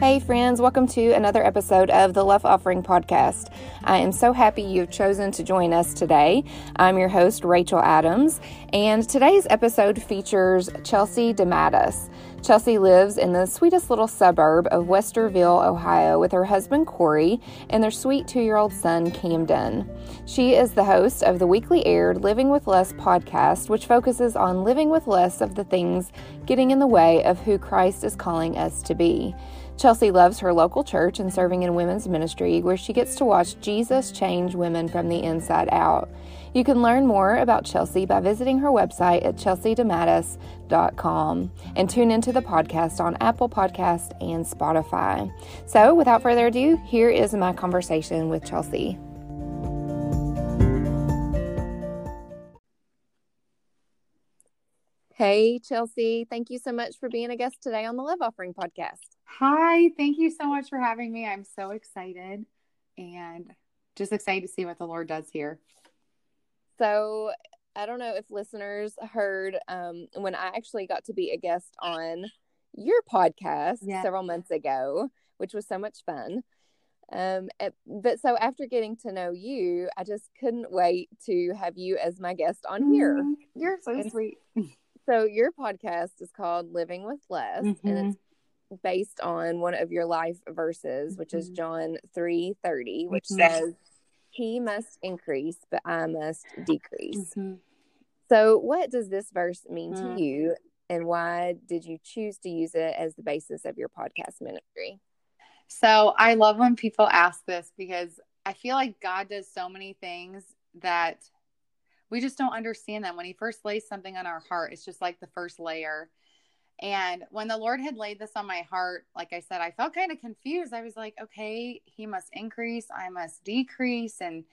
Hey, friends, welcome to another episode of the Love Offering Podcast. I am so happy you've chosen to join us today. I'm your host, Rachel Adams, and today's episode features Chelsey DeMatteis. Chelsey lives in the sweetest little suburb of Westerville, Ohio, with her husband Corey and their sweet two year old son Camden. She is the host of the weekly aired Living with Less podcast, which focuses on living with less of the things getting in the way of who Christ is calling us to be. Chelsey loves her local church and serving in women's ministry, where she gets to watch Jesus change women from the inside out. You can learn more about Chelsey by visiting her website at chelseydematteis.com and tune into the podcast on Apple Podcast and Spotify. So, without further ado, here is my conversation with Chelsey. Hey, Chelsey. Thank you so much for being a guest today on the Love Offering podcast. Hi, thank you so much for having me. I'm so excited and just excited to see what the Lord does here. So I don't know if listeners heard um, when I actually got to be a guest on your podcast yeah. several months ago, which was so much fun. Um, but so after getting to know you, I just couldn't wait to have you as my guest on here. Mm, you're so and sweet. So your podcast is called Living with Less, mm-hmm. and it's based on one of your life verses, which is mm-hmm. John three thirty, which mm-hmm. says he must increase, but I must decrease. Mm-hmm. So, what does this verse mean to you, and why did you choose to use it as the basis of your podcast ministry? So, I love when people ask this because I feel like God does so many things that we just don't understand them. When He first lays something on our heart, it's just like the first layer. And when the Lord had laid this on my heart, like I said, I felt kind of confused. I was like, okay, he must increase, I must decrease. And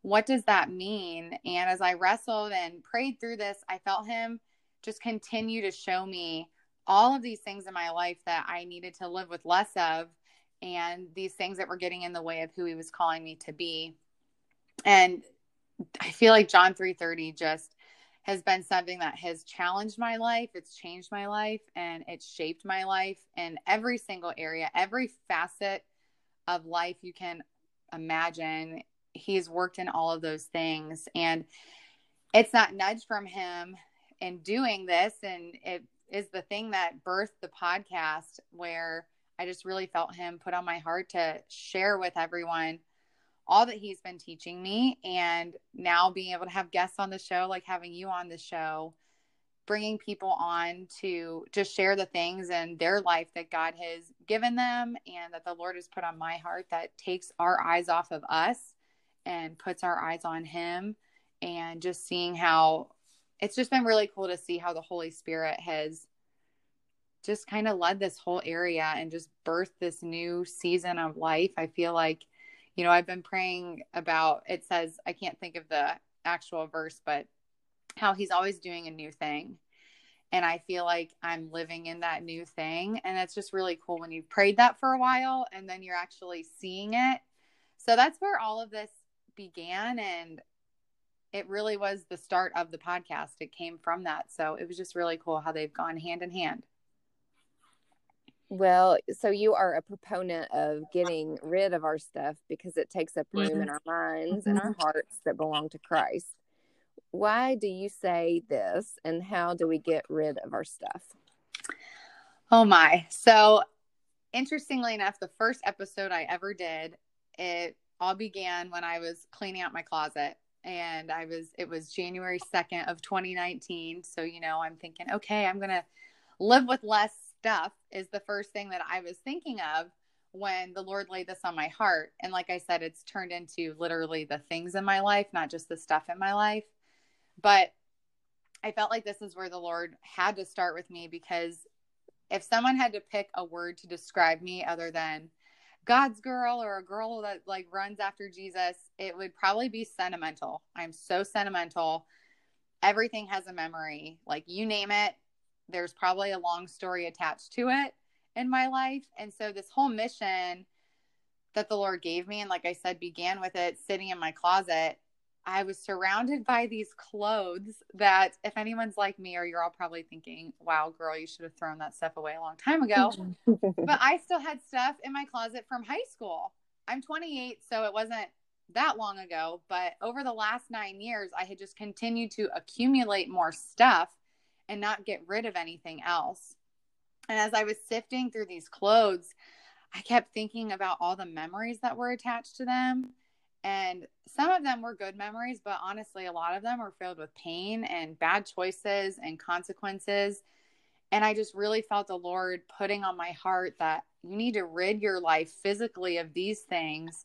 what does that mean? And as I wrestled and prayed through this, I felt him just continue to show me all of these things in my life that I needed to live with less of and these things that were getting in the way of who he was calling me to be. And I feel like John 3:30 just has been something that has challenged my life. It's changed my life and it's shaped my life in every single area, every facet of life you can imagine. He's worked in all of those things. And it's not nudge from him in doing this. And it is the thing that birthed the podcast where I just really felt him put on my heart to share with everyone all that he's been teaching me and now being able to have guests on the show like having you on the show bringing people on to just share the things in their life that God has given them and that the Lord has put on my heart that takes our eyes off of us and puts our eyes on him and just seeing how it's just been really cool to see how the Holy Spirit has just kind of led this whole area and just birthed this new season of life. I feel like you know, I've been praying about it says, I can't think of the actual verse, but how he's always doing a new thing. And I feel like I'm living in that new thing. And it's just really cool when you've prayed that for a while and then you're actually seeing it. So that's where all of this began. And it really was the start of the podcast. It came from that. So it was just really cool how they've gone hand in hand. Well, so you are a proponent of getting rid of our stuff because it takes up room mm-hmm. in our minds and our mm-hmm. hearts that belong to Christ. Why do you say this and how do we get rid of our stuff? Oh my. So, interestingly enough, the first episode I ever did, it all began when I was cleaning out my closet and I was it was January 2nd of 2019. So, you know, I'm thinking, okay, I'm going to live with less stuff is the first thing that I was thinking of when the Lord laid this on my heart. And like I said, it's turned into literally the things in my life, not just the stuff in my life. But I felt like this is where the Lord had to start with me because if someone had to pick a word to describe me other than God's girl or a girl that like runs after Jesus, it would probably be sentimental. I'm so sentimental. Everything has a memory. Like you name it, there's probably a long story attached to it in my life. And so this whole mission that the Lord gave me, and like I said, began with it sitting in my closet. I was surrounded by these clothes that, if anyone's like me, or you're all probably thinking, wow, girl, you should have thrown that stuff away a long time ago. Mm-hmm. but I still had stuff in my closet from high school. I'm 28, so it wasn't that long ago. But over the last nine years, I had just continued to accumulate more stuff and not get rid of anything else. And as I was sifting through these clothes, I kept thinking about all the memories that were attached to them and some of them were good memories, but honestly, a lot of them were filled with pain and bad choices and consequences. And I just really felt the Lord putting on my heart that you need to rid your life physically of these things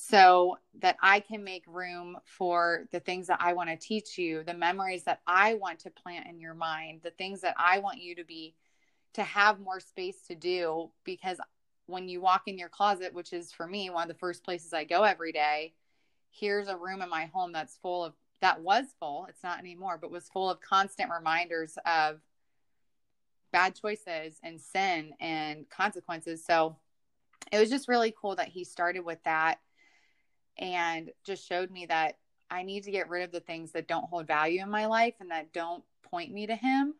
so that I can make room for the things that I want to teach you, the memories that I want to plant in your mind, the things that I want you to be to have more space to do because when you walk in your closet, which is for me one of the first places I go every day, here's a room in my home that's full of that was full, it's not anymore, but was full of constant reminders of bad choices and sin and consequences. So it was just really cool that he started with that and just showed me that I need to get rid of the things that don't hold value in my life and that don't point me to him.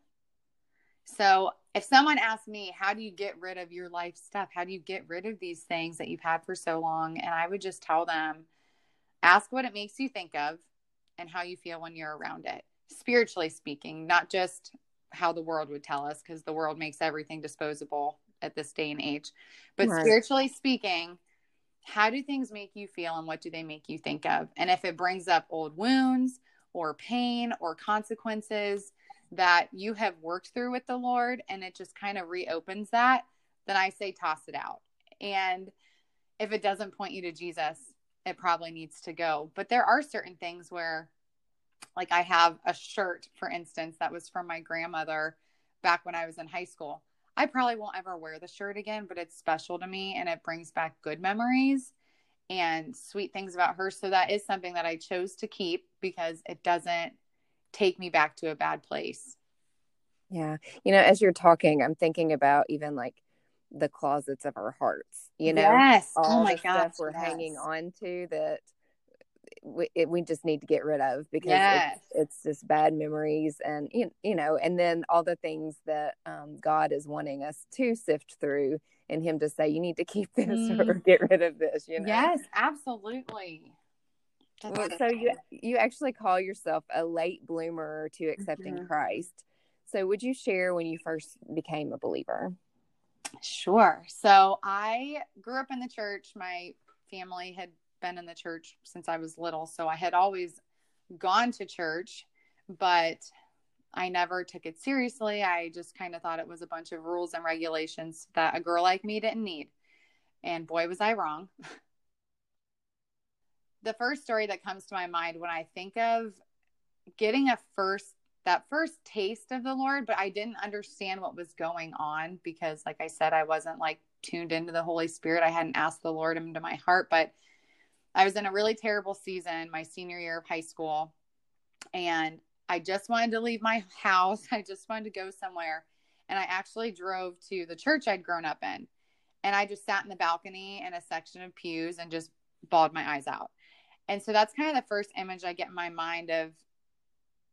So if someone asked me, how do you get rid of your life stuff? How do you get rid of these things that you've had for so long? And I would just tell them, ask what it makes you think of and how you feel when you're around it, spiritually speaking, not just how the world would tell us, because the world makes everything disposable at this day and age. But right. spiritually speaking, how do things make you feel and what do they make you think of? And if it brings up old wounds or pain or consequences, that you have worked through with the Lord and it just kind of reopens that, then I say toss it out. And if it doesn't point you to Jesus, it probably needs to go. But there are certain things where, like, I have a shirt, for instance, that was from my grandmother back when I was in high school. I probably won't ever wear the shirt again, but it's special to me and it brings back good memories and sweet things about her. So that is something that I chose to keep because it doesn't take me back to a bad place. Yeah. You know, as you're talking, I'm thinking about even like the closets of our hearts, you know, yes. Oh all oh my the gosh, we're yes. hanging on to that we, it, we just need to get rid of because yes. it's, it's, just bad memories and you, you know and then all the things that um, god is wanting us to sift through and him to say you need to keep this mm. or get rid of this you know yes absolutely well, so you you actually call yourself a late bloomer to accepting mm-hmm. Christ. So would you share when you first became a believer? Sure. So I grew up in the church. My family had been in the church since I was little, so I had always gone to church, but I never took it seriously. I just kind of thought it was a bunch of rules and regulations that a girl like me didn't need. And boy, was I wrong. the first story that comes to my mind when I think of getting a first that first taste of the Lord, but I didn't understand what was going on because like I said I wasn't like tuned into the Holy Spirit. I hadn't asked the Lord into my heart, but I was in a really terrible season my senior year of high school and I just wanted to leave my house. I just wanted to go somewhere. And I actually drove to the church I'd grown up in. And I just sat in the balcony in a section of pews and just bawled my eyes out. And so that's kind of the first image I get in my mind of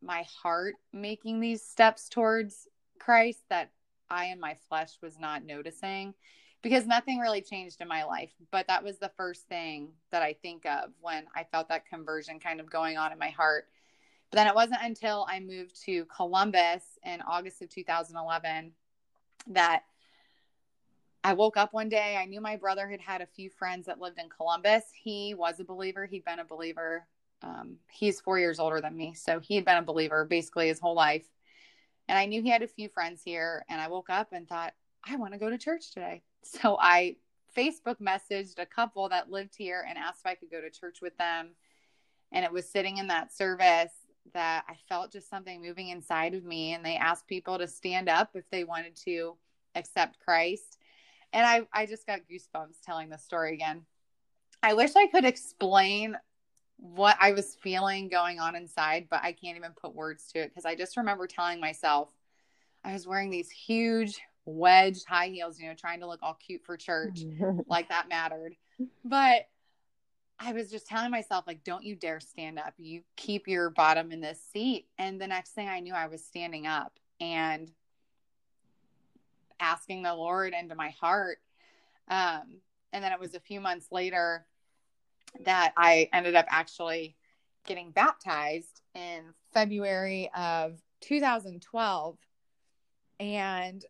my heart making these steps towards Christ that I in my flesh was not noticing because nothing really changed in my life. But that was the first thing that I think of when I felt that conversion kind of going on in my heart. But then it wasn't until I moved to Columbus in August of 2011 that I woke up one day. I knew my brother had had a few friends that lived in Columbus. He was a believer. He'd been a believer. Um, he's four years older than me. So he had been a believer basically his whole life. And I knew he had a few friends here. And I woke up and thought, I want to go to church today. So I Facebook messaged a couple that lived here and asked if I could go to church with them. And it was sitting in that service that I felt just something moving inside of me. And they asked people to stand up if they wanted to accept Christ and I, I just got goosebumps telling the story again. I wish I could explain what I was feeling going on inside, but I can't even put words to it because I just remember telling myself I was wearing these huge wedged high heels, you know, trying to look all cute for church, like that mattered. But I was just telling myself, like, don't you dare stand up. You keep your bottom in this seat. And the next thing I knew, I was standing up and asking the Lord into my heart. Um, and then it was a few months later that I ended up actually getting baptized in February of 2012. And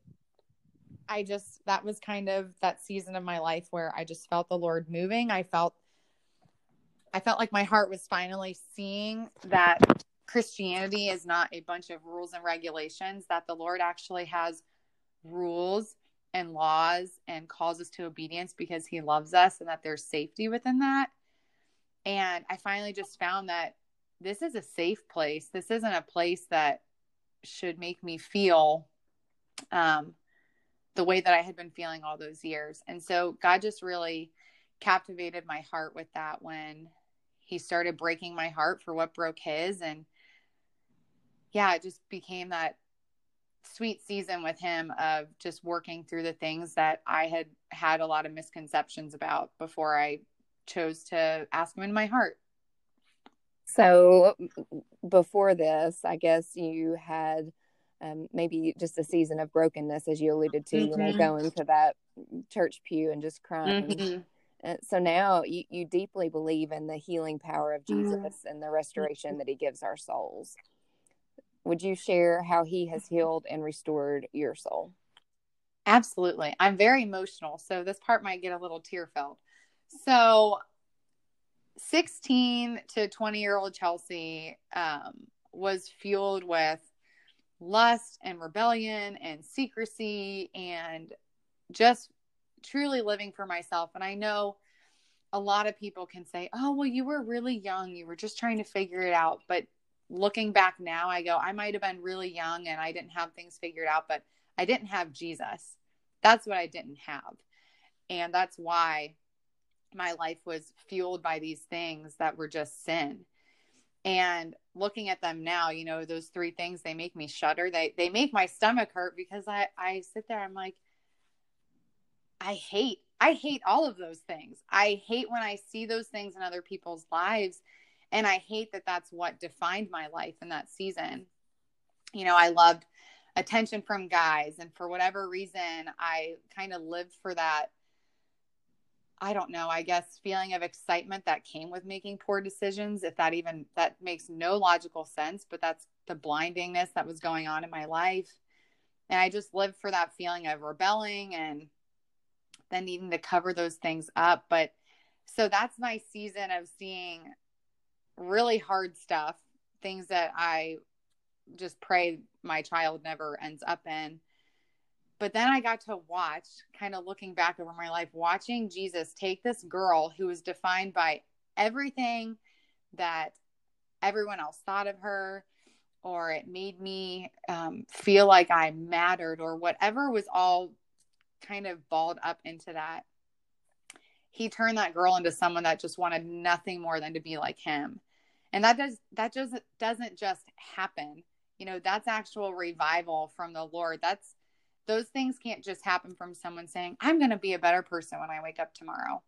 I just, that was kind of that season of my life where I just felt the Lord moving. I felt, I felt like my heart was finally seeing that Christianity is not a bunch of rules and regulations, that the Lord actually has rules and laws and calls us to obedience because he loves us and that there's safety within that. And I finally just found that this is a safe place. This isn't a place that should make me feel um, the way that I had been feeling all those years. And so God just really captivated my heart with that when he started breaking my heart for what broke his. And yeah, it just became that sweet season with him of just working through the things that I had had a lot of misconceptions about before I chose to ask him in my heart. So before this, I guess you had um, maybe just a season of brokenness, as you alluded to, mm-hmm. you know, mm-hmm. going to that church pew and just crying. Mm-hmm. And so now you, you deeply believe in the healing power of mm-hmm. Jesus mm-hmm. and the restoration that he gives our souls. Would you share how he has healed and restored your soul? Absolutely. I'm very emotional, so this part might get a little tear filled. So 16 to 20 year old Chelsey um, was fueled with lust and rebellion and secrecy and just truly living for myself. And I know a lot of people can say, oh, well, you were really young. You were just trying to figure it out. But looking back now, I go, I might have been really young and I didn't have things figured out, but I didn't have Jesus. That's what I didn't have. And that's why my life was fueled by these things that were just sin. And looking at them now, you know, those three things they make me shudder. They they make my stomach hurt because I I sit there I'm like I hate I hate all of those things. I hate when I see those things in other people's lives and I hate that that's what defined my life in that season. You know, I loved attention from guys and for whatever reason I kind of lived for that I don't know, I guess feeling of excitement that came with making poor decisions, if that even that makes no logical sense, but that's the blindingness that was going on in my life. And I just lived for that feeling of rebelling and then needing to cover those things up. But so that's my season of seeing really hard stuff, things that I just pray my child never ends up in but then I got to watch, kind of looking back over my life, watching Jesus take this girl who was defined by everything that everyone else thought of her, or it made me um, feel like I mattered, or whatever was all kind of balled up into that. He turned that girl into someone that just wanted nothing more than to be like him. And that does that just doesn't just happen. You know, that's actual revival from the Lord. That's those things can't just happen from someone saying, I'm going to be a better person when I wake up tomorrow.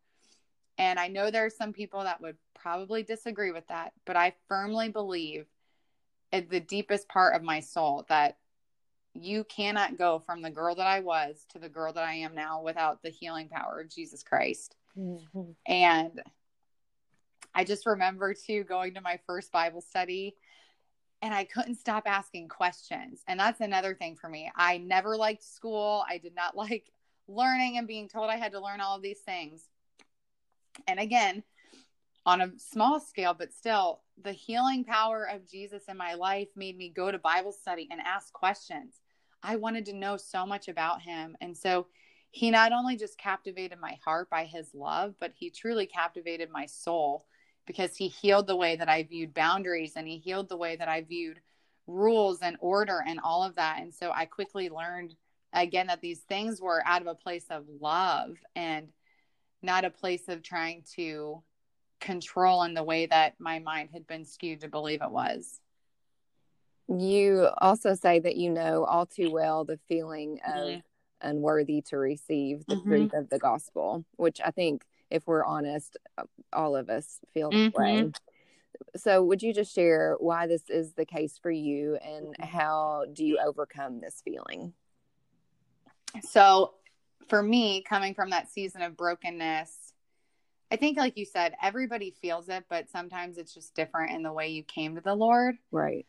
And I know there are some people that would probably disagree with that, but I firmly believe at the deepest part of my soul that you cannot go from the girl that I was to the girl that I am now without the healing power of Jesus Christ. Mm-hmm. And I just remember too going to my first Bible study and I couldn't stop asking questions. And that's another thing for me. I never liked school. I did not like learning and being told I had to learn all of these things. And again, on a small scale, but still, the healing power of Jesus in my life made me go to Bible study and ask questions. I wanted to know so much about him. And so he not only just captivated my heart by his love, but he truly captivated my soul because he healed the way that I viewed boundaries and he healed the way that I viewed rules and order and all of that. And so I quickly learned again that these things were out of a place of love and not a place of trying to control in the way that my mind had been skewed to believe it was. You also say that you know all too well the feeling of mm-hmm. unworthy to receive the mm-hmm. truth of the gospel, which I think if we're honest, all of us feel mm-hmm. that way. So, would you just share why this is the case for you and how do you overcome this feeling? So, for me, coming from that season of brokenness, I think, like you said, everybody feels it, but sometimes it's just different in the way you came to the Lord. Right.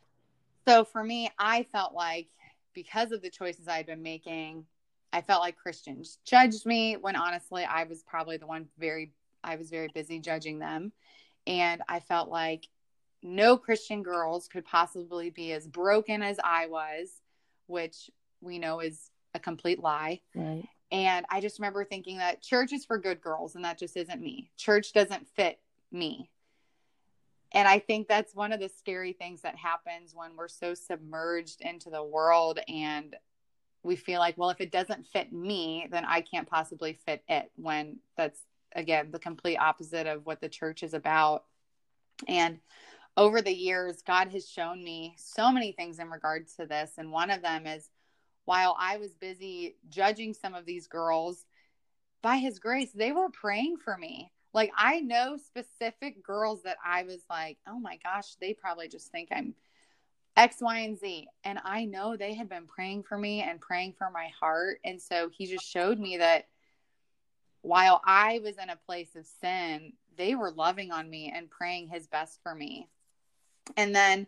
So, for me, I felt like because of the choices I'd been making, I felt like Christians judged me when honestly I was probably the one very I was very busy judging them. And I felt like no Christian girls could possibly be as broken as I was, which we know is a complete lie. Right. And I just remember thinking that church is for good girls, and that just isn't me. Church doesn't fit me. And I think that's one of the scary things that happens when we're so submerged into the world and we feel like, well, if it doesn't fit me, then I can't possibly fit it. When that's, again, the complete opposite of what the church is about. And over the years, God has shown me so many things in regards to this. And one of them is while I was busy judging some of these girls, by his grace, they were praying for me. Like I know specific girls that I was like, oh my gosh, they probably just think I'm X, Y, and Z. And I know they had been praying for me and praying for my heart. And so he just showed me that while I was in a place of sin, they were loving on me and praying his best for me. And then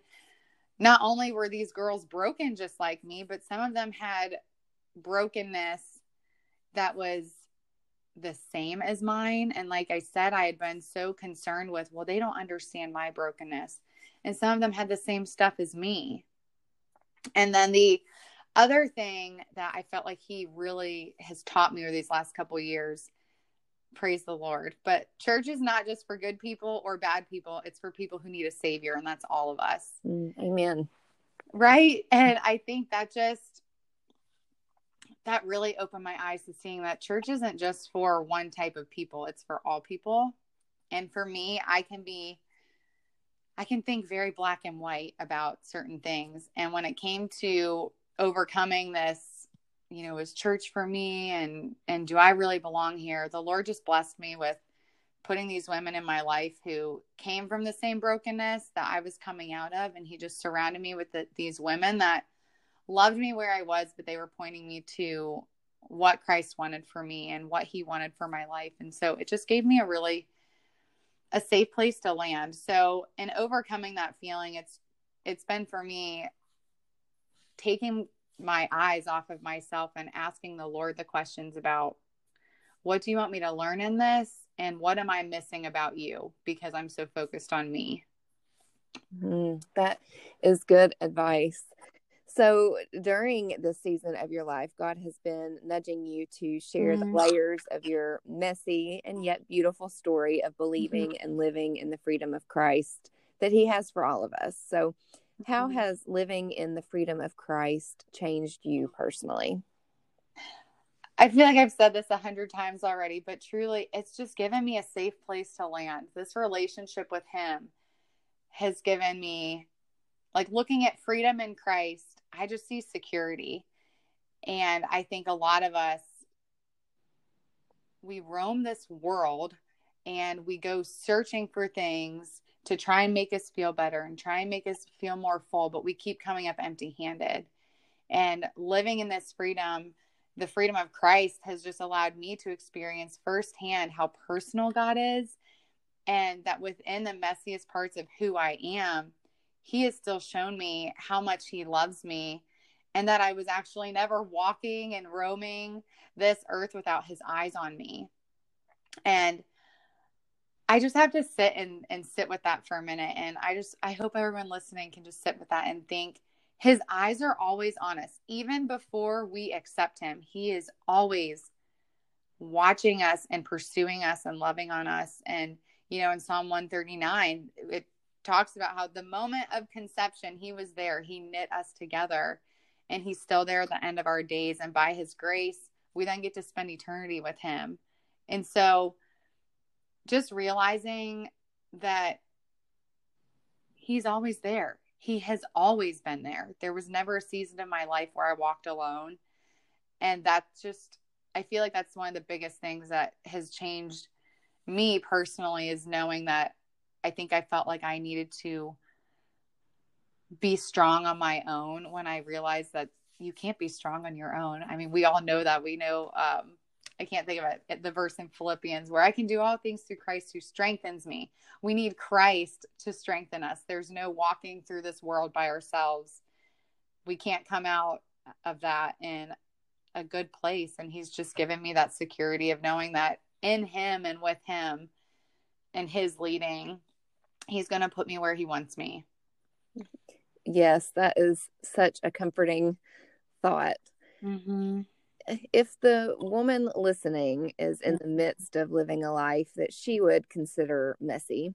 not only were these girls broken just like me, but some of them had brokenness that was the same as mine. And like I said, I had been so concerned with, well, they don't understand my brokenness. And some of them had the same stuff as me. And then the other thing that I felt like he really has taught me over these last couple years praise the Lord. But church is not just for good people or bad people, it's for people who need a savior, and that's all of us. Mm, amen. Right. And I think that just that really opened my eyes to seeing that church isn't just for one type of people, it's for all people. And for me, I can be I can think very black and white about certain things. And when it came to overcoming this you know is church for me and and do i really belong here? The lord just blessed me with putting these women in my life who came from the same brokenness that i was coming out of and he just surrounded me with the, these women that loved me where i was but they were pointing me to what christ wanted for me and what he wanted for my life. And so it just gave me a really a safe place to land. So in overcoming that feeling it's it's been for me taking my eyes off of myself and asking the Lord the questions about what do you want me to learn in this and what am I missing about you because I'm so focused on me. Mm, that is good advice. So, during this season of your life, God has been nudging you to share mm-hmm. the layers of your messy and yet beautiful story of believing mm-hmm. and living in the freedom of Christ that He has for all of us. So, how mm-hmm. has living in the freedom of Christ changed you personally? I feel like I've said this a hundred times already, but truly, it's just given me a safe place to land. This relationship with Him has given me, like, looking at freedom in Christ, I just see security. And I think a lot of us, we roam this world and we go searching for things to try and make us feel better and try and make us feel more full, but we keep coming up empty handed. And living in this freedom, the freedom of Christ has just allowed me to experience firsthand how personal God is. And that within the messiest parts of who I am, He has still shown me how much He loves me and that I was actually never walking and roaming this earth without His eyes on me. And I just have to sit and, and sit with that for a minute. And I just, I hope everyone listening can just sit with that and think his eyes are always on us. Even before we accept him, he is always watching us and pursuing us and loving on us. And, you know, in Psalm 139, it talks about how the moment of conception, he was there, he knit us together, and he's still there at the end of our days. And by his grace, we then get to spend eternity with him. And so, just realizing that he's always there. He has always been there. There was never a season in my life where I walked alone. And that's just, I feel like that's one of the biggest things that has changed me personally is knowing that I think I felt like I needed to be strong on my own when I realized that you can't be strong on your own. I mean, we all know that. We know um, I can't think of it, the verse in Philippians where I can do all things through Christ who strengthens me. We need Christ to strengthen us. There's no walking through this world by ourselves. We can't come out of that in a good place. And He's just given me that security of knowing that in Him and with Him and His leading, He's going to put me where He wants me. Yes, that is such a comforting thought. Mm-hmm if the woman listening is in the midst of living a life that she would consider messy,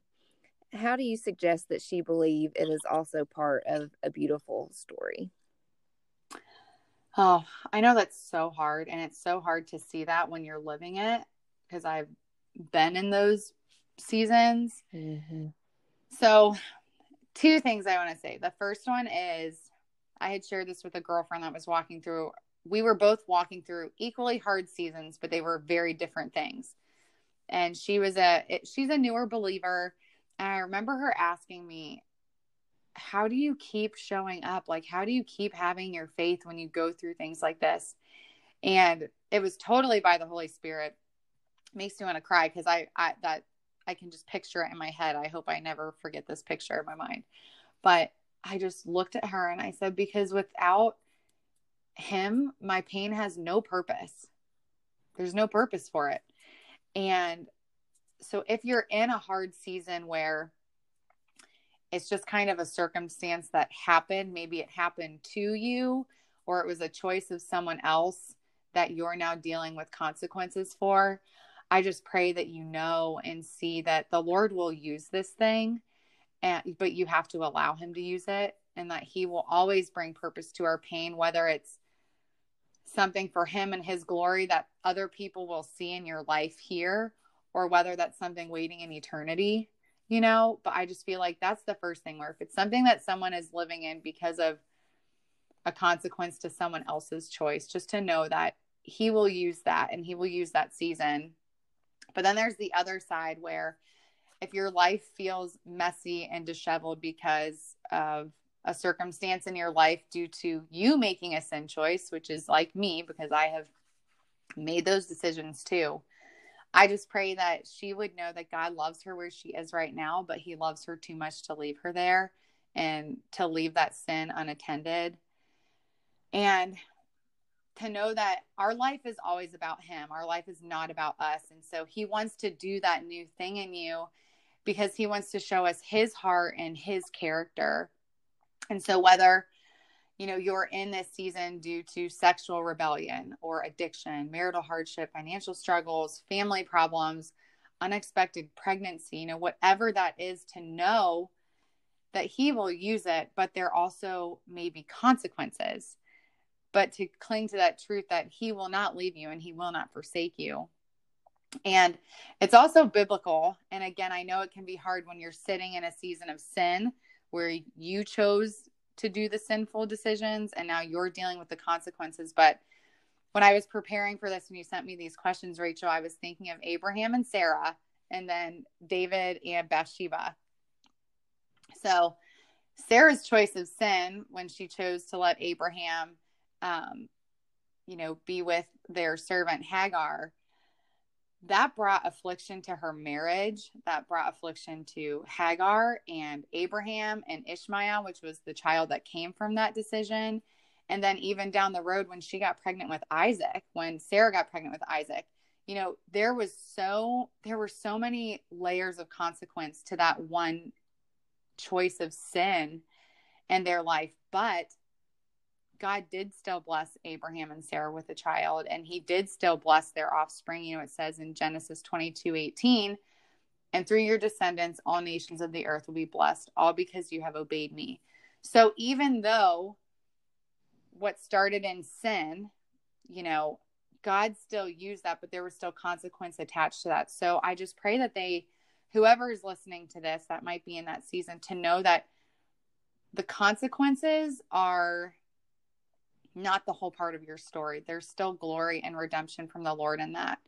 how do you suggest that she believe it is also part of a beautiful story? Oh, I know that's so hard. And it's so hard to see that when you're living it because I've been in those seasons. Mm-hmm. So, two things I want to say. The first one is I had shared this with a girlfriend that was walking through we were both walking through equally hard seasons, but they were very different things. And she was a she's a newer believer, and I remember her asking me, "How do you keep showing up? Like how do you keep having your faith when you go through things like this?" And it was totally by the Holy Spirit. makes me want to cry because I, I that I can just picture it in my head. I hope I never forget this picture in my mind. But I just looked at her and I said, because without him, my pain has no purpose. There's no purpose for it. And so if you're in a hard season where it's just kind of a circumstance that happened, maybe it happened to you or it was a choice of someone else that you're now dealing with consequences for. I just pray that you know and see that the Lord will use this thing and but you have to allow him to use it and that he will always bring purpose to our pain whether it's something for him and his glory that other people will see in your life here or whether that's something waiting in eternity you know? But i just feel like that's the first thing where if it's something that someone is living in because of a consequence to someone else's choice just to know that he will use that and he will use that season. But then there's the other side where if your life feels messy and disheveled because of a circumstance in your life due to you making a sin choice, which is like me because I have made those decisions too. I just pray that she would know that God loves her where she is right now, but he loves her too much to leave her there and to leave that sin unattended. And to know that our life is always about him. Our life is not about us. And so he wants to do that new thing in you because he wants to show us his heart and his character and so, whether you know you're in this season due to sexual rebellion or addiction, marital hardship, financial struggles, family problems, unexpected pregnancy, you know, whatever that is, to know that He will use it, but there also may be consequences. But to cling to that truth that He will not leave you and He will not forsake you. And it's also biblical. And again, I know it can be hard when you're sitting in a season of sin where you chose to do the sinful decisions and now you're dealing with the consequences. But when I was preparing for this and you sent me these questions, Rachel, I was thinking of Abraham and Sarah and then David and Bathsheba. So Sarah's choice of sin when she chose to let Abraham, um, you know, be with their servant Hagar that brought affliction to her marriage. That brought affliction to Hagar and Abraham and Ishmael, which was the child that came from that decision. And then even down the road when she got pregnant with Isaac, when Sarah got pregnant with Isaac, you know, there was so there were so many layers of consequence to that one choice of sin in their life, but God did still bless Abraham and Sarah with a child, and he did still bless their offspring. You know, it says in Genesis 22 18, and through your descendants, all nations of the earth will be blessed, all because you have obeyed me. So even though what started in sin, you know, God still used that, but there was still consequence attached to that. So I just pray that they, whoever is listening to this that might be in that season, to know that the consequences are not the whole part of your story. There's still glory and redemption from the Lord in that.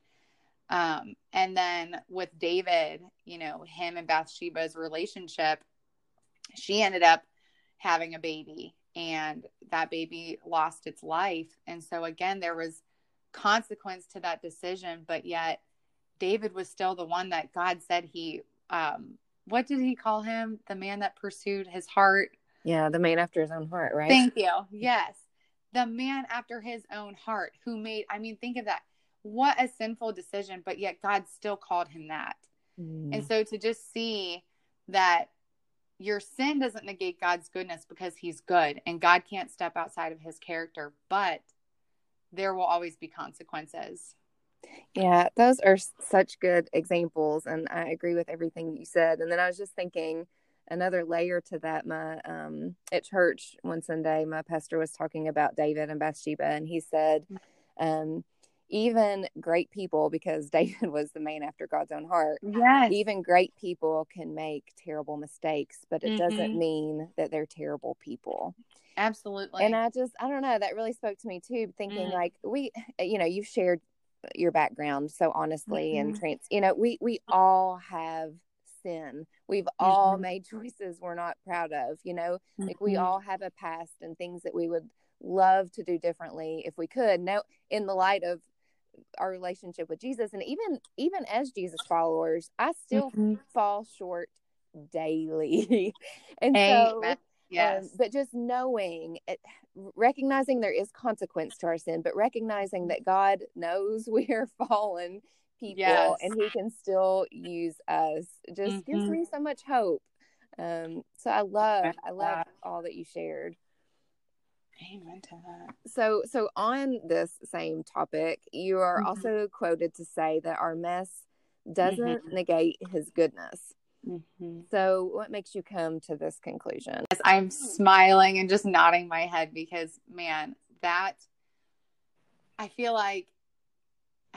Um, and then with David, you know, him and Bathsheba's relationship, she ended up having a baby and that baby lost its life. And so again, there was consequence to that decision, but yet David was still the one that God said he um what did he call him? The man that pursued his heart. Yeah, the man after his own heart, right? Thank you. Yes. The man after his own heart who made I mean think of that. What a sinful decision, but yet God still called him that. Mm. And so to just see that your sin doesn't negate God's goodness because he's good and God can't step outside of his character, but there will always be consequences. Yeah, those are such good examples and I agree with everything you said. And then I was just thinking another layer to that my um at church one Sunday my pastor was talking about David and Bathsheba and he said um even great people, because David was the man after God's own heart. Yes. Even great people can make terrible mistakes, but it mm-hmm. doesn't mean that they're terrible people. Absolutely. And I just, I don't know, that really spoke to me too, thinking mm. like, we, you know, you've shared your background so honestly mm-hmm. and trans, you know, we, we all have sin. We've mm-hmm. all made choices we're not proud of, you know, like we mm-hmm. all have a past and things that we would love to do differently if we could. Now, in the light of our relationship with Jesus and even even as Jesus followers, I still mm-hmm. fall short daily. and Amen. so Yes. Um, but just knowing, it, recognizing there is consequence to our sin, but recognizing that God knows we are fallen people yes. and He can still use us just mm-hmm. gives me so much hope. Um, so I love, I love all that you shared. Amen to that. So, so on this same topic, you are mm-hmm. also quoted to say that our mess doesn't mm-hmm. negate His goodness. Mm-hmm. So, what makes you come to this conclusion? Yes, I'm smiling and just nodding my head because, man, that I feel like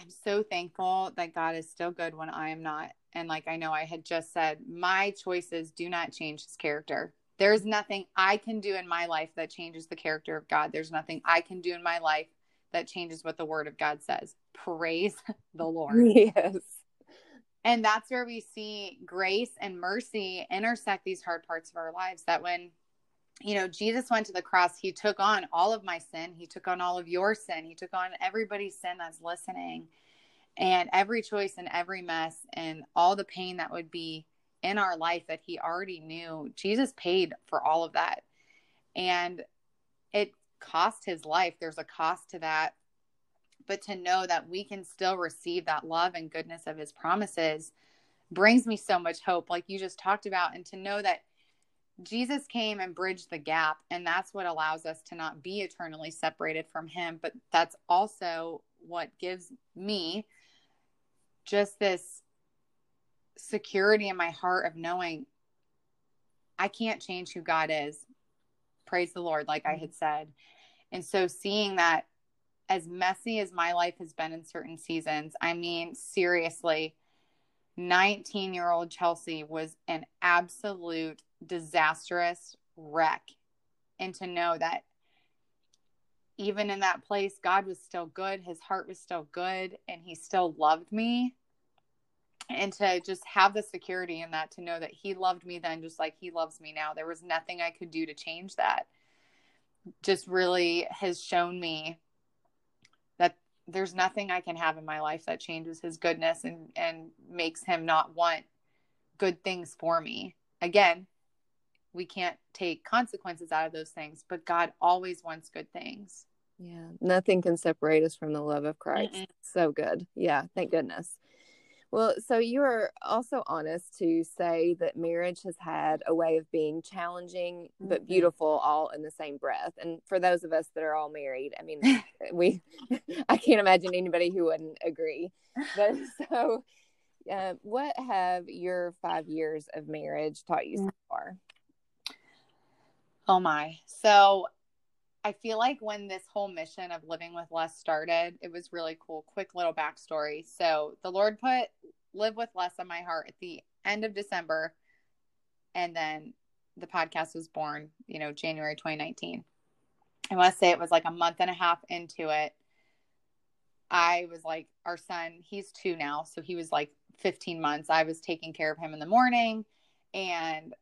I'm so thankful that God is still good when I am not. And like I know I had just said, my choices do not change his character. There's nothing I can do in my life that changes the character of God. There's nothing I can do in my life that changes what the word of God says. Praise the Lord. Yes. And that's where we see grace and mercy intersect these hard parts of our lives. That when, you know, Jesus went to the cross, he took on all of my sin, he took on all of your sin, he took on everybody's sin that's listening, and every choice and every mess and all the pain that would be in our life that he already knew. Jesus paid for all of that. And it cost his life. There's a cost to that. But to know that we can still receive that love and goodness of his promises brings me so much hope, like you just talked about. And to know that Jesus came and bridged the gap. And that's what allows us to not be eternally separated from him. But that's also what gives me just this security in my heart of knowing I can't change who God is. Praise the Lord, like I had said. And so seeing that as messy as my life has been in certain seasons, I mean, seriously, 19 year old Chelsey was an absolute disastrous wreck. And to know that even in that place, God was still good, his heart was still good, and he still loved me. And to just have the security in that to know that he loved me then just like he loves me now. There was nothing i could do to change that. Just really has shown me that there's nothing i can have in my life that changes his goodness and and makes him not want good things for me. Again we can't take consequences out of those things but god always wants good things yeah nothing can separate us from the love of christ Mm-mm. so good yeah thank goodness well, so you are also honest to say that marriage has had a way of being challenging but mm-hmm. beautiful all in the same breath. And for those of us that are all married, I mean, we, I can't imagine anybody who wouldn't agree. But so, uh, what have your five years of marriage taught you so mm. far? Oh my. So I feel like when this whole mission of living with less started, it was really cool. Quick little backstory. So the Lord put live with less on my heart at the end of December. And then the podcast was born, you know, January 2019. I want to say it was like a month and a half into it. I was like, our son, he's two now. So he was like 15 months. I was taking care of him in the morning. And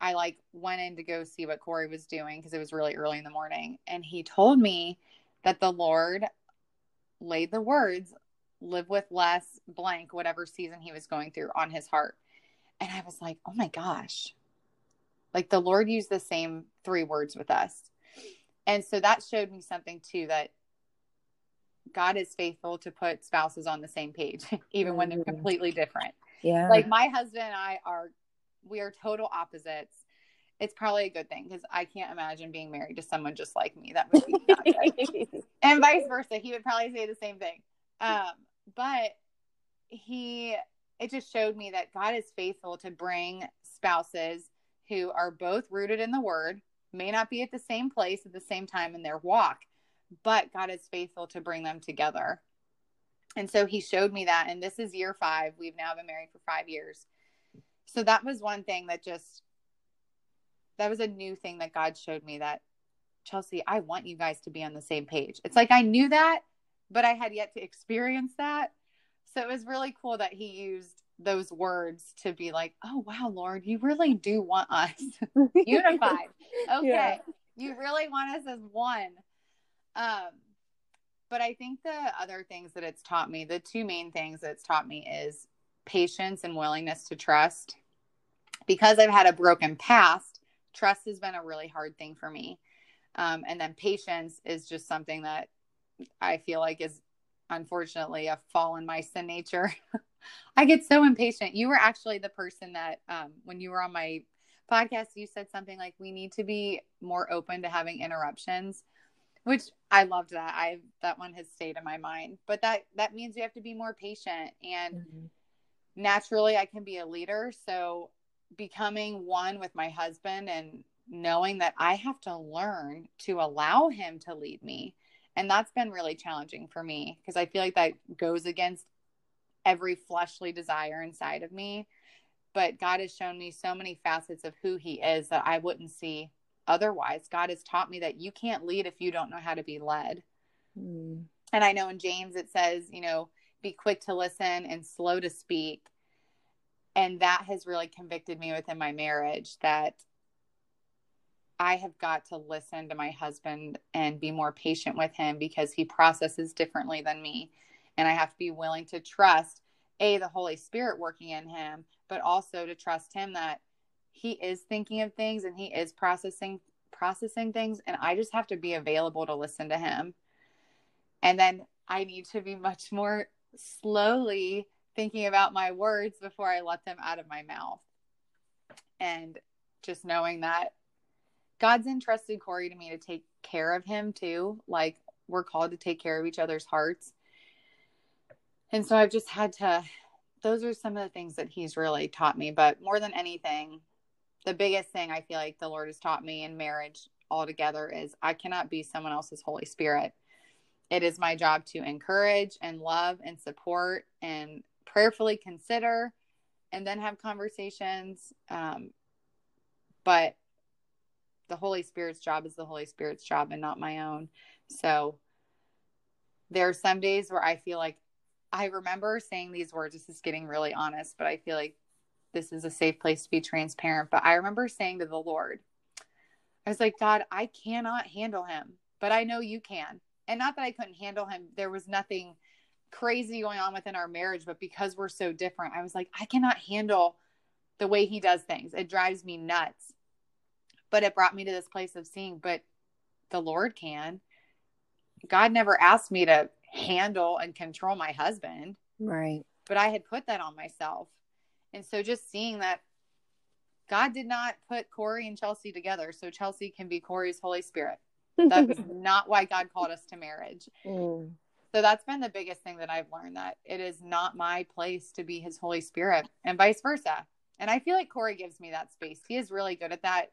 I like went in to go see what Corey was doing because it was really early in the morning. And he told me that the Lord laid the words, live with less blank, whatever season he was going through on his heart. And I was like, oh my gosh. Like the Lord used the same three words with us. And so that showed me something too that God is faithful to put spouses on the same page, even mm-hmm. when they're mm-hmm. completely different. Yeah. Like my husband and I are, we are total opposites. It's probably a good thing because I can't imagine being married to someone just like me. That would be not good. and vice versa. He would probably say the same thing. Um, but he, it just showed me that God is faithful to bring spouses who are both rooted in the word, may not be at the same place at the same time in their walk, but God is faithful to bring them together. And so he showed me that. And this is year five. We've now been married for five years. So that was one thing that just, that was a new thing that God showed me that, Chelsey, I want you guys to be on the same page. It's like I knew that, but I had yet to experience that. So it was really cool that he used those words to be like, oh, wow, Lord, you really do want us unified. Okay. Yeah. You really want us as one. Um, but I think the other things that it's taught me, the two main things that it's taught me is patience and willingness to trust. Because I've had a broken past, trust has been a really hard thing for me. Um, and then patience is just something that I feel like is unfortunately a fall in my sin nature. I get so impatient. You were actually the person that, um, when you were on my podcast, you said something like, we need to be more open to having interruptions which I loved that. I that one has stayed in my mind. But that that means you have to be more patient and mm-hmm. Naturally I can be a leader, so becoming one with my husband and knowing that I have to learn to allow him to lead me. And that's been really challenging for me because I feel like that goes against every fleshly desire inside of me. But God has shown me so many facets of who he is that I wouldn't see otherwise. God has taught me that you can't lead if you don't know how to be led. Mm. And I know in James it says, you know, be quick to listen and slow to speak. And that has really convicted me within my marriage that I have got to listen to my husband and be more patient with him because he processes differently than me. And I have to be willing to trust, A, the Holy Spirit working in him, but also to trust him that he is thinking of things and he is processing processing things and I just have to be available to listen to him. And then I need to be much more slowly thinking about my words before I let them out of my mouth. And just knowing that God's entrusted Corey to me to take care of him too. Like we're called to take care of each other's hearts. And so I've just had to, those are some of the things that he's really taught me. But more than anything, the biggest thing I feel like the Lord has taught me in marriage altogether is I cannot be someone else's Holy Spirit. It is my job to encourage and love and support and prayerfully consider and then have conversations. Um, but the Holy Spirit's job is the Holy Spirit's job and not my own. So there are some days where I feel like I remember saying these words. This is getting really honest, but I feel like this is a safe place to be transparent. But I remember saying to the Lord, I was like, God, I cannot handle him, but I know you can. And not that I couldn't handle him, there was nothing crazy going on within our marriage, but because we're so different, I was like, I cannot handle the way he does things. It drives me nuts. But it brought me to this place of seeing, but the Lord can. God never asked me to handle and control my husband. Right. But I had put that on myself. And so just seeing that God did not put Corey and Chelsey together so Chelsey can be Corey's Holy Spirit. That's not why God called us to marriage. Mm. So that's been the biggest thing that I've learned that it is not my place to be his Holy Spirit and vice versa. And I feel like Corey gives me that space. He is really good at that.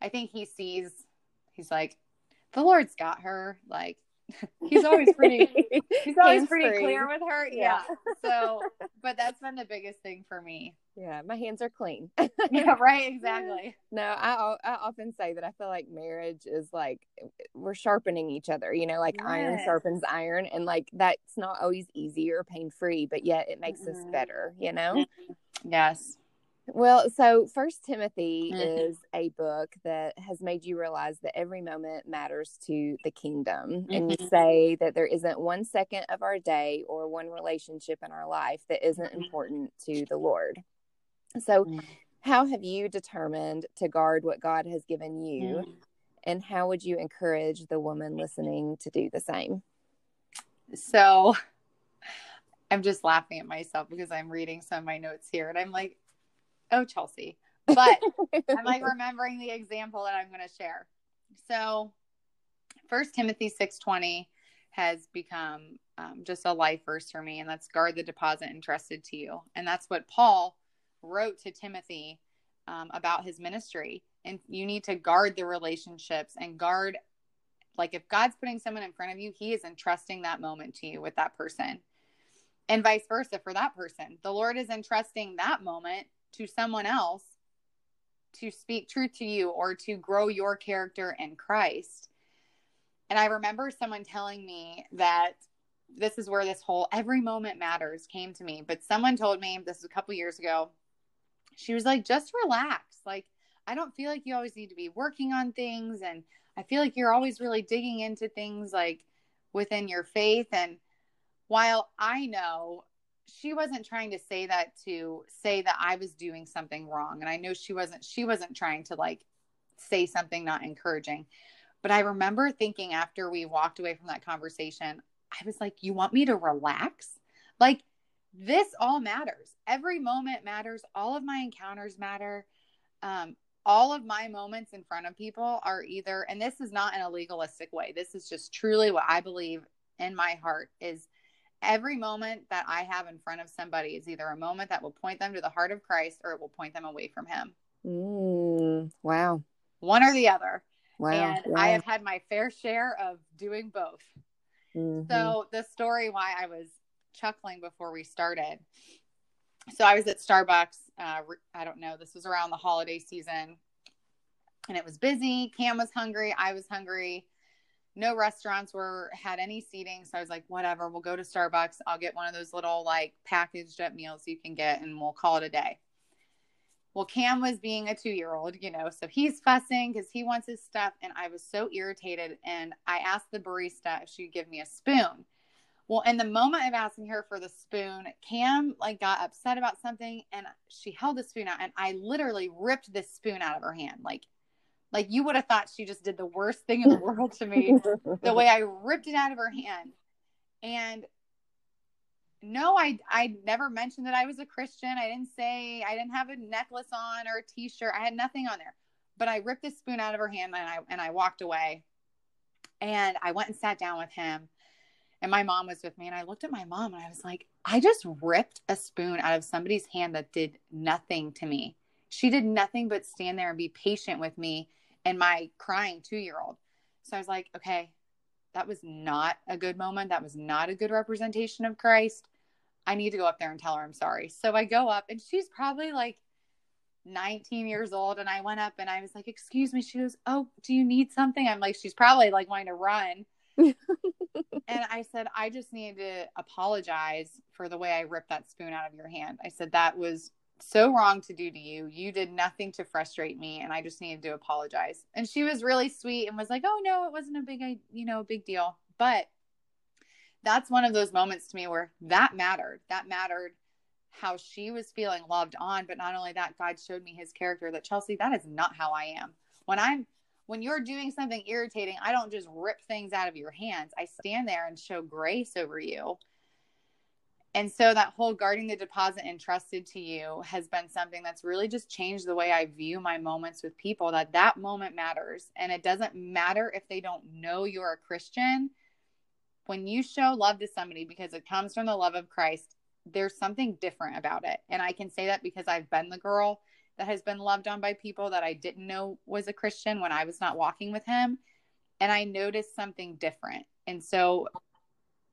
I think he sees, he's like, the Lord's got her. Like, he's always pretty he's always pretty clear with her yeah. yeah. so but that's been the biggest thing for me. Yeah, my hands are clean. yeah, right, exactly. No, I I often say that I feel like marriage is like we're sharpening each other, you know, like yes. iron sharpens iron and like that's not always easy or pain-free, but yet it makes mm-hmm. us better, you know? Mm-hmm. Yes. Well, so First Timothy mm-hmm. is a book that has made you realize that every moment matters to the kingdom. Mm-hmm. And you mm-hmm. say that there isn't one second of our day or one relationship in our life that isn't mm-hmm. important to the Lord. So, mm-hmm. how have you determined to guard what God has given you? And how would you encourage the woman listening to do the same? So, I'm just laughing at myself because I'm reading some of my notes here and I'm like, oh Chelsey. But I'm like remembering the example that I'm going to share. So, First Timothy six twenty has become um, just a life verse for me, and that's guard the deposit entrusted to you, and that's what Paul wrote to Timothy um, about his ministry. And you need to guard the relationships and guard, like if God's putting someone in front of you, He is entrusting that moment to you with that person, and vice versa for that person. The Lord is entrusting that moment to someone else to speak truth to you or to grow your character in Christ. And I remember someone telling me that this is where this whole every moment matters came to me. But someone told me this was a couple years ago. She was like, just relax. Like, I don't feel like you always need to be working on things. And I feel like you're always really digging into things like within your faith. And while I know she wasn't trying to say that to say that I was doing something wrong. And I know she wasn't, she wasn't trying to like say something not encouraging. But I remember thinking after we walked away from that conversation, I was like, you want me to relax? Like, this all matters. Every moment matters. All of my encounters matter. Um, all of my moments in front of people are either, and this is not in a legalistic way, this is just truly what I believe in my heart is every moment that I have in front of somebody is either a moment that will point them to the heart of Christ or it will point them away from Him. Mm, wow. One or the other. Wow. And wow. I have had my fair share of doing both. Mm-hmm. So, the story why I was chuckling before we started. So, I was at Starbucks. Uh, I don't know, this was around the holiday season and it was busy. Cam was hungry. I was hungry no restaurants were had any seating. So i was like whatever we'll go to starbucks. I'll get one of those little like packaged up meals you can get and we'll call it a day. Well cam was being a two year old you know so he's fussing because he wants his stuff. And i was so irritated. And i asked the barista if she'd give me a spoon. Well in the moment of asking her for the spoon cam like got upset about something and she held the spoon out and i literally ripped this spoon out of her hand. Like like you would have thought she just did the worst thing in the world to me, the way I ripped it out of her hand. And no, I I never mentioned that I was a Christian. I didn't say I didn't have a necklace on or a t-shirt. I had nothing on there. But I ripped the spoon out of her hand and I and I walked away. And I went and sat down with him. And my mom was with me and I looked at my mom and I was like, I just ripped a spoon out of somebody's hand that did nothing to me. She did nothing but stand there and be patient with me and my crying two year old. So I was like, okay, that was not a good moment. That was not a good representation of Christ. I need to go up there and tell her I'm sorry. So I go up and she's probably like 19 years old. And I went up and I was like, excuse me. She goes, oh, do you need something? I'm like, she's probably like wanting to run. and I said, I just need to apologize for the way I ripped that spoon out of your hand. I said, that was so wrong to do to you. You did nothing to frustrate me, and I just needed to apologize. And she was really sweet and was like, "Oh no, it wasn't a big, you know, big deal." But that's one of those moments to me where that mattered. That mattered how she was feeling loved on, but not only that, God showed me His character. That Chelsey, that is not how I am. When I'm when you're doing something irritating, I don't just rip things out of your hands. I stand there and show grace over you and so that whole guarding the deposit entrusted to you has been something that's really just changed the way I view my moments with people that that moment matters. And it doesn't matter if they don't know you're a Christian. When you show love to somebody because it comes from the love of Christ there's something different about it. And I can say that because I've been the girl that has been loved on by people that I didn't know was a Christian when I was not walking with him. And I noticed something different. And so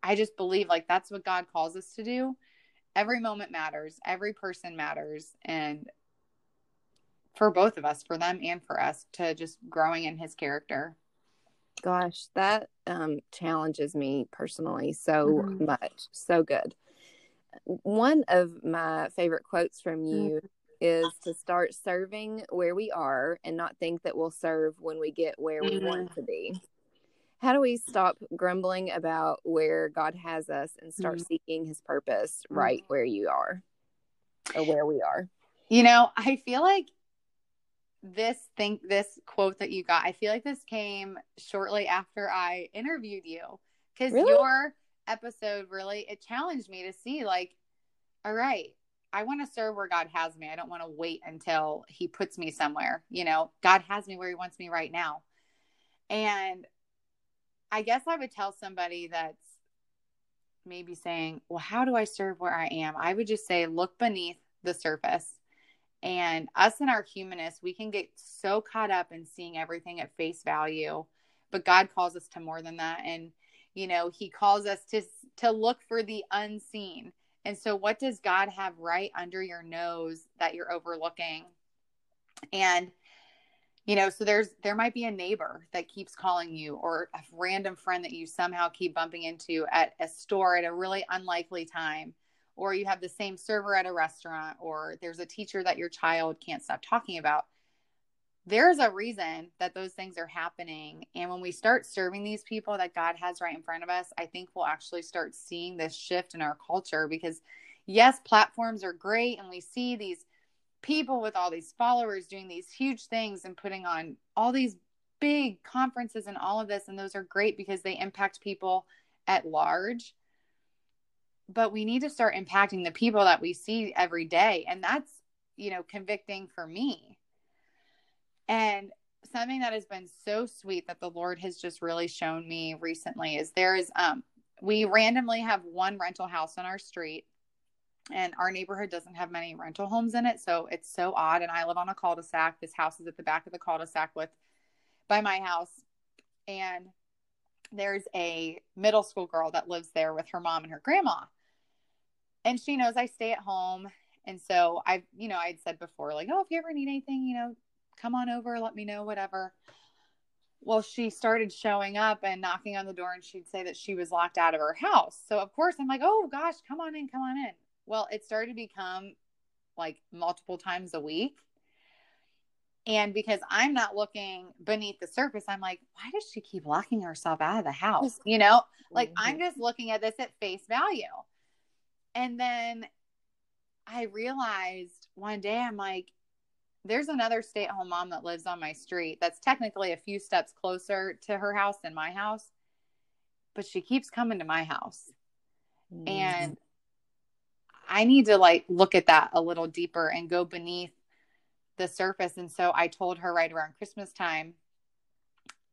I just believe like that's what God calls us to do. every moment matters, every person matters. And for both of us, for them and for us, to just growing in his character. Gosh, that um, challenges me personally so mm-hmm. much. So good. One of my favorite quotes from you mm-hmm. is to start serving where we are and not think that we'll serve when we get where we mm-hmm. want to be. How do we stop grumbling about where God has us and start mm-hmm. seeking his purpose mm-hmm. right where you are or where we are? You know, I feel like this think this quote that you got, I feel like this came shortly after I interviewed you because really? your episode really it challenged me to see like, all right, I want to serve where God has me. I don't want to wait until He puts me somewhere. You know, God has me where He wants me right now. And I guess I would tell somebody that's maybe saying, Well, how do I serve where I am? I would just say, Look beneath the surface and us and our humanists, we can get so caught up in seeing everything at face value, but God calls us to more than that. And, you know, He calls us to to look for the unseen. And so, what does God have right under your nose that you're overlooking? And, you know, so there's there might be a neighbor that keeps calling you, or a random friend that you somehow keep bumping into at a store at a really unlikely time or you have the same server at a restaurant, or there's a teacher that your child can't stop talking about. There's a reason that those things are happening. And when we start serving these people that God has right in front of us, I think we'll actually start seeing this shift in our culture because, yes, platforms are great and we see these people with all these followers doing these huge things and putting on all these big conferences and all of this. And those are great because they impact people at large but we need to start impacting the people that we see every day and that's you know convicting for me and something that has been so sweet that the lord has just really shown me recently is there is um we randomly have one rental house on our street and our neighborhood doesn't have many rental homes in it so it's so odd and i live on a cul-de-sac this house is at the back of the cul-de-sac with by my house and there's a middle school girl that lives there with her mom and her grandma and she knows I stay at home. And so I've, you know, I'd said before, like, oh, if you ever need anything, you know, come on over, let me know, whatever. Well, she started showing up and knocking on the door, and she'd say that she was locked out of her house. So, of course, I'm like, oh gosh, come on in, come on in. Well, it started to become like multiple times a week. And because I'm not looking beneath the surface, I'm like, why does she keep locking herself out of the house? You know, like I'm just looking at this at face value. And then I realized one day, I'm like, there's another stay at home mom that lives on my street that's technically a few steps closer to her house than my house, but she keeps coming to my house. Mm-hmm. And I need to like look at that a little deeper and go beneath the surface. And so I told her right around Christmas time,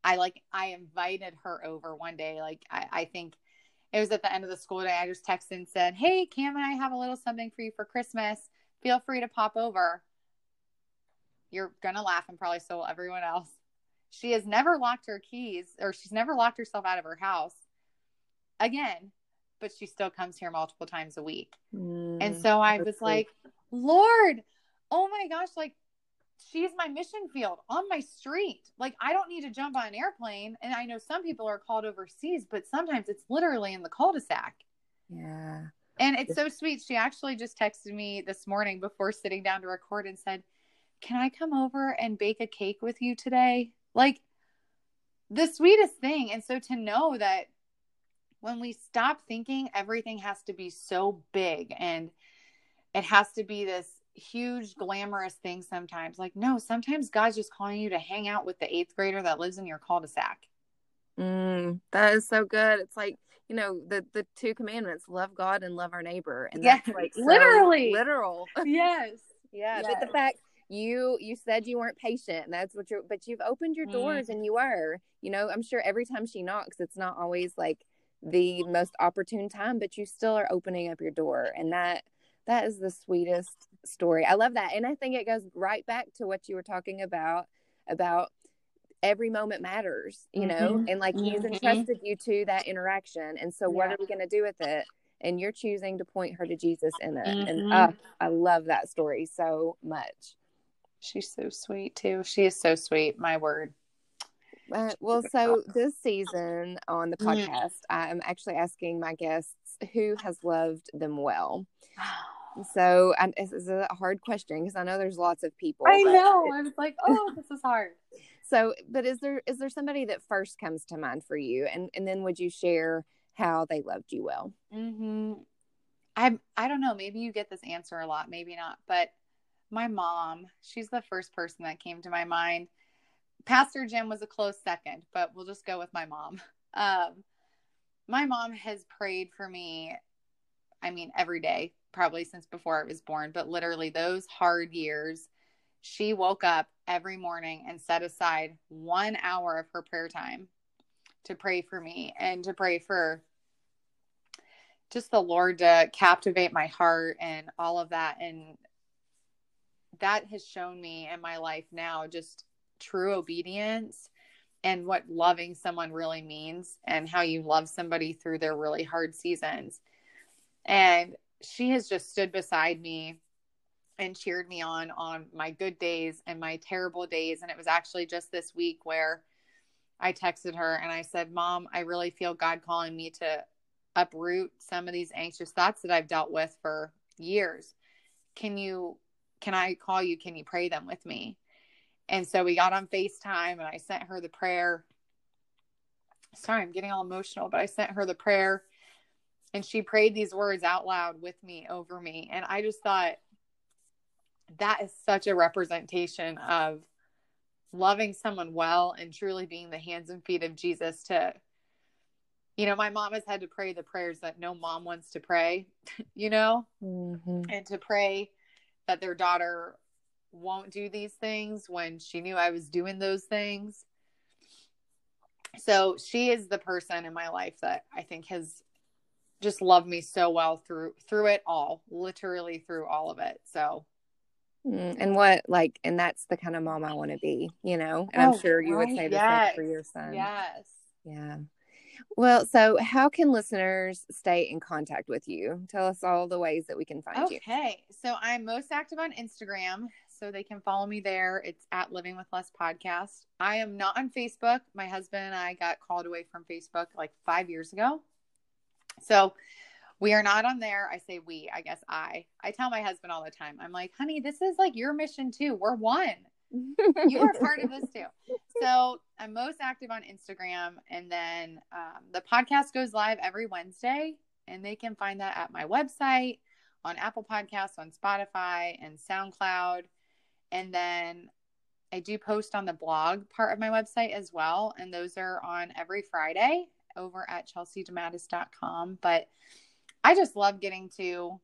I like, I invited her over one day. Like, I, I think it was at the end of the school day. I just texted and said, Hey, Cam and I have a little something for you for Christmas. Feel free to pop over. You're going to laugh and probably so will everyone else. She has never locked her keys or she's never locked herself out of her house again, but she still comes here multiple times a week. Mm, and so I was like, Lord, oh my gosh, like she's my mission field on my street. Like I don't need to jump on an airplane. And I know some people are called overseas, but sometimes it's literally in the cul-de-sac. Yeah. And it's so sweet. She actually just texted me this morning before sitting down to record and said, Can I come over and bake a cake with you today? Like the sweetest thing. And so to know that when we stop thinking everything has to be so big and it has to be this huge glamorous thing sometimes. Like, no, sometimes God's just calling you to hang out with the eighth grader that lives in your cul-de-sac. Mm, that is so good. It's like, you know, the the two commandments, love God and love our neighbor. And yes, that's like so literally literal. Yes. yeah. Yes. But the fact you you said you weren't patient and that's what you're but you've opened your doors mm. and you are You know, I'm sure every time she knocks, it's not always like the most opportune time, but you still are opening up your door. And that that is the sweetest story. I love that. And I think it goes right back to what you were talking about about every moment matters, you know, mm-hmm. and like he's mm-hmm. entrusted you to that interaction. And so what yeah. are we going to do with it? and you're choosing to point her to Jesus in it. Mhm. And I love that story so much. She's so sweet too. She is so sweet. My word. Uh, well, so this season on the Mm. podcast, I'm actually asking my guests who has loved them well. So and this is a hard question because I know there's lots of people. I know. I was like, oh, this is hard. so, but is there is there somebody that first comes to mind for you, and and then would you share how they loved you well? hmm I I don't know. Maybe you get this answer a lot, maybe not. But my mom, she's the first person that came to my mind. Pastor Jim was a close second, but we'll just go with my mom. Um, my mom has prayed for me. I mean, every day, probably since before I was born, but literally those hard years, she woke up every morning and set aside one hour of her prayer time to pray for me and to pray for just the Lord to captivate my heart and all of that. And that has shown me in my life now just true obedience and what loving someone really means and how you love somebody through their really hard seasons. And she has just stood beside me and cheered me on on my good days and my terrible days and it was actually just this week where I texted her and I said, "Mom, I really feel God calling me to uproot some of these anxious thoughts that I've dealt with for years. Can you can I call you? Can you pray them with me? And so we got on FaceTime and I sent her the prayer. Sorry, I'm getting all emotional, but I sent her the prayer and she prayed these words out loud with me over me. And I just thought that is such a representation of loving someone well and truly being the hands and feet of Jesus to you know, my mom has had to pray the prayers that no mom wants to pray, you know, Mm-hmm. and to pray that their daughter won't do these things when she knew I was doing those things. So she is the person in my life that I think has just loved me so well through through it all, literally through all of it. So Mm, and what like, and that's the kind of mom I want to be, you know. And Oh, I'm sure you would say the yes, same for your son. yes. Yeah. Well, so how can listeners stay in contact with you? Tell us all the ways that we can find you. Okay. So I'm most active on Instagram. So they can follow me there. It's at Living with Less Podcast. I am not on Facebook. My husband and I got called away from Facebook like five years ago. So we are not on there. I say we, I guess I. I tell my husband all the time, I'm like, honey, this is like your mission too. We're one. You are part of this too. So I'm most active on Instagram. And then um, the podcast goes live every Wednesday. And they can find that at my website, on Apple Podcasts, on Spotify, and SoundCloud. And then I do post on the blog part of my website as well. And those are on every Friday over at chelseydematteis.com. But I just love getting to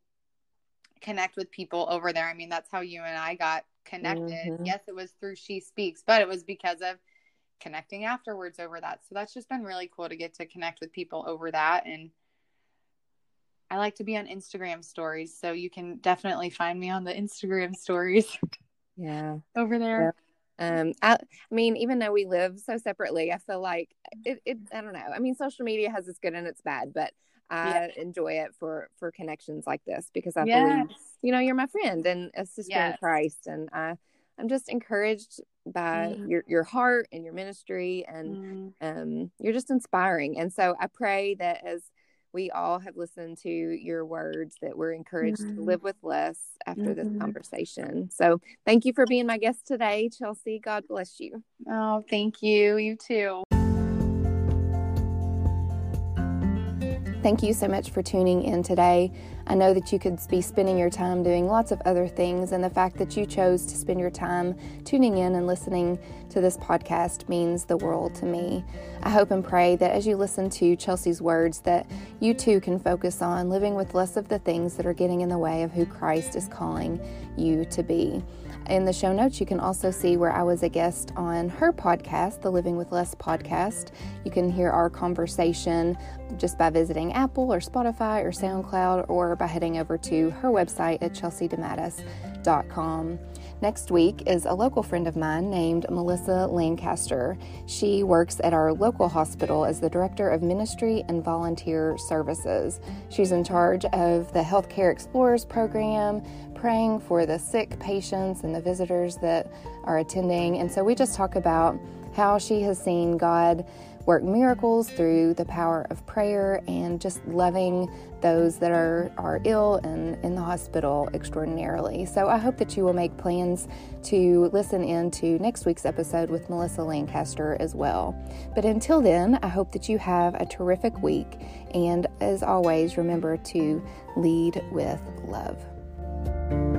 connect with people over there. I mean, that's how you and I got connected. Mhm. Yes, it was through She Speaks, but it was because of connecting afterwards over that. So that's just been really cool to get to connect with people over that. And I like to be on Instagram stories. So you can definitely find me on the Instagram stories yeah. over there. Um, I, I mean, even though we live so separately, I feel like it, it, I don't know. I mean, social media has its good and its bad, but I enjoy it for, for connections like this because I Yes. believe, you know, you're my friend and a sister in Christ. And I, I'm just encouraged by Mhm. your, your heart and your ministry and, Mm, um, you're just inspiring. And so I pray that as we all have listened to your words, that we're encouraged to Mhm. live with less after this Mhm. conversation. So thank you for being my guest today, Chelsey. God bless you. Oh, thank you. You too. Thank you so much for tuning in today. I know that you could be spending your time doing lots of other things, and the fact that you chose to spend your time tuning in and listening to this podcast means the world to me. I hope and pray that as you listen to Chelsey's words, that you too can focus on living with less of the things that are getting in the way of who Christ is calling you to be. In the show notes, you can also see where I was a guest on her podcast, the Living with Less podcast. You can hear our conversation just by visiting Apple or Spotify or SoundCloud or by heading over to her website at chelseydematteis.com. Next week is a local friend of mine named Melissa Lancaster. She works at our local hospital as the Director of Ministry and Volunteer Services. She's in charge of the Healthcare Explorers program, praying for the sick patients and the visitors that are attending. And so we just talk about how she has seen God work miracles through the power of prayer and just loving those that are, are ill and in the hospital extraordinarily. So I hope that you will make plans to listen in to next week's episode with Melissa Lancaster as well. But until then, I hope that you have a terrific week. And as always, remember to lead with love you